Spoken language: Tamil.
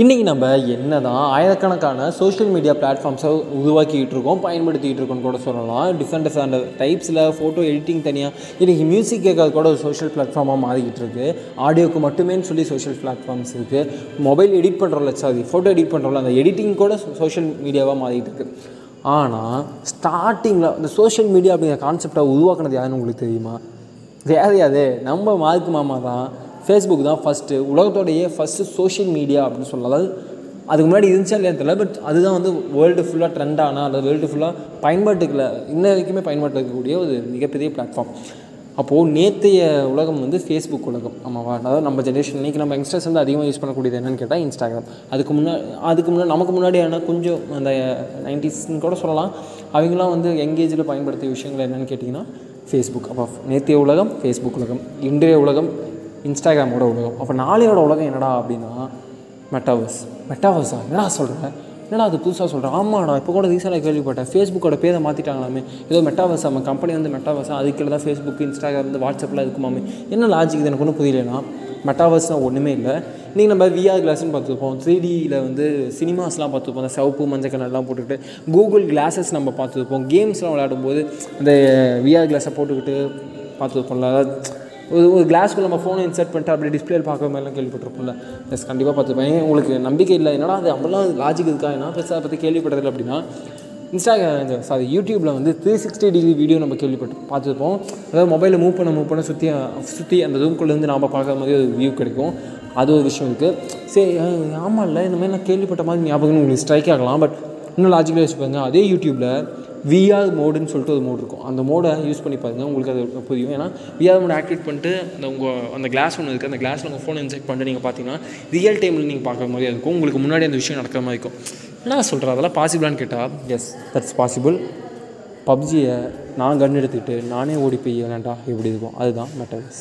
இன்றைக்கி நம்ம என்ன தான் ஆயிரக்கணக்கான சோஷியல் மீடியா பிளாட்ஃபார்ம்ஸை உருவாக்கிட்டு இருக்கோம் பயன்படுத்திகிட்டு இருக்கோம்னு கூட சொல்லலாம். டிஃப்ரெண்ட் டிஃப்ரெண்ட் டைப்ஸில் ஃபோட்டோ எடிட்டிங் தனியாக இன்றைக்கி மியூசிக் கேட்கறது கூட ஒரு சோஷியல் பிளாட்ஃபார்மாக மாறிக்கிட்டு இருக்குது ஆடியோக்கு மட்டுமேன்னு சொல்லி சோஷியல் பிளாட்ஃபார்ம்ஸ் இருக்குது மொபைல் எடிட் பண்ணுறோம்ல சாரி ஃபோட்டோ எடிட் பண்ணுறோம்ல அந்த எடிட்டிங் கூட சோஷியல் மீடியாவாக மாறிக்கிட்டு இருக்குது ஆனால் ஸ்டார்டிங்கில் இந்த சோஷியல் மீடியா அப்படிங்கிற கான்செப்டை உருவாக்குனது யாருன்னு உங்களுக்கு தெரியுமா? வேறு யாது நம்ம மார்க் மாமா தான் ஃபேஸ்புக் தான் ஃபஸ்ட்டு உலகத்தோடையே ஃபஸ்ட்டு சோஷியல் மீடியா அப்படின்னு சொல்லலாம். அதாவது அதுக்கு முன்னாடி இருந்துச்சா இல்லையா தெரியல பட் அதுதான் வந்து வேர்ல்டு ஃபுல்லாக ட்ரெண்ட் ஆனால் அல்லது வேர்ல்டு ஃபுல்லாக பயன்பாட்டுக்கில் இன்ன வரைக்குமே பயன்பாட்டு இருக்கக்கூடிய ஒரு மிகப்பெரிய பிளாட்ஃபார்ம் அப்போது நேற்றைய உலகம் வந்து ஃபேஸ்புக் உலகம் ஆமாவா? அதாவது நம்ம ஜென்ரேஷன் இன்றைக்கி நம்ம யங்ஸ்டர்ஸ் வந்து அதிகமாக யூஸ் பண்ணக்கூடியது என்னென்னு கேட்டால் இன்ஸ்டாகிராம் அதுக்கு முன்னாடி அதுக்கு முன்னாடி நமக்கு முன்னாடி ஆனால் கொஞ்சம் அந்த நைன்டிஸ்ன்னு கூட சொல்லலாம். அவங்களாம் வந்து எங்கேஜில் பயன்படுத்திய விஷயங்கள் என்னென்னு கேட்டிங்கன்னா ஃபேஸ்புக் அப்போ நேற்றைய உலகம் ஃபேஸ்புக் உலகம். இன்றைய உலகம் இன்ஸ்டாகிராமோட உலகம். அப்போ நாளையோட உலகம் என்னடா அப்படின்னா மெட்டாவர்ஸ் மெட்டாவர்ஸா என்னடா சொல்கிறேன் என்னடா அது புதுசாக சொல்கிறேன் ஆமாடா இப்போ கூட ரீசெண்டாக கேள்விப்பட்டேன். ஃபேஸ்புக்கோட பேரை மாற்றிட்டாங்களாமே ஏதோ மெட்டாவர்ஸ் நம்ம கம்பெனி வந்து மெட்டாவர்ஸாக அதுக்கு தான் ஃபேஸ்புக் இன்ஸ்டாகிராம் வந்து வாட்ஸ்அப்பில் இருக்குமாமே. என்ன லாஜிக் இது? எனக்கு ஒன்றும் புரியலனா மெட்டாவர்ஸ்னால் ஒன்றுமே இல்லை. இன்றைக்கி நம்ம விஆர் கிளாஸ்னு பார்த்துருப்போம். த்ரீ டியில் வந்து சினிமாஸ்லாம் பார்த்துருப்போம். அந்த சவுப்பு மஞ்சள் கலர்லாம் போட்டுக்கிட்டு கூகுள் கிளாஸஸ் நம்ம பார்த்துருப்போம். கேம்ஸ்லாம் விளையாடும்போது இந்த விஆர் கிளாஸை போட்டுக்கிட்டு பார்த்துருப்போம்ல. அதாவது ஒரு ஒரு கிளாஸ்க்குள்ள நம்ம ஃபோனை இன்சர்ட் பண்ணிட்டு அப்படியே டிஸ்பிளேல பார்க்குற மாதிரிலாம் கேள்விப்பட்டிருப்போம்ல. எஸ் கண்டிப்பாக பார்த்துருப்பேன். உங்களுக்கு நம்பிக்கை இல்லை? என்னடா அது அப்படிலாம் லாஜிக் இருக்கா? என்ன பெருசாக அதை பற்றி கேள்விப்பட்டதில்லை அப்படின்னா இன்ஸ்டாகிராம் சாரி யூடியூப்பில் வந்து த்ரீ சிக்ஸ்டி டிகிரி வீடியோ நம்ம கேள்விப்பட்டு பார்த்துருப்போம். அதாவது மொபைலில் மூவ் பண்ண மூவ் பண்ண சுற்றி சுற்றி அந்த ரூம்குள்ளேருந்து நாம் பார்க்குற மாதிரி ஒரு வியூ கிடைக்கும். அது ஒரு விஷயம் இருக்குது சரி ஆமாம் இல்லை இந்த மாதிரி நான் கேள்விப்பட்ட மாதிரி ஞாபகம் உங்களுக்கு ஸ்ட்ரைக் ஆகலாம் பட் இன்னும் லாஜிக்கலாக வச்சுப்பாங்க அதே யூடியூப்பில் விஆர் மோடுன்னு சொல்லிட்டு ஒரு மோடு இருக்கும். அந்த மோடை யூஸ் பண்ணி பாருங்கள் உங்களுக்கு அது புரியும். ஏன்னா விஆர் மோடு ஆக்டிவேட் பண்ணிட்டு அந்த உங்கள் அந்த கிளாஸ் ஒன்று இருக்குது அந்த கிளாஸில் உங்கள் ஃபோனை இன்செக்ட் பண்ணிட்டு நீங்கள் பார்த்தீங்கன்னா ரியல் டைமில் நீங்கள் பார்க்குற மாதிரி இருக்கும். உங்களுக்கு முன்னாடி அந்த விஷயம் நடக்கிற மாதிரி இருக்கும். என்ன சொல்கிறேன் அதெல்லாம் பாசிபிளான்னு கேட்டால் எஸ் தட்ஸ் பாசிபிள் பப்ஜியை நான் கன் எடுத்துக்கிட்டு நானே ஓடி போய் விளையாண்டா? எப்படி இருக்கும்? அதுதான் மெட்டர்ஸ்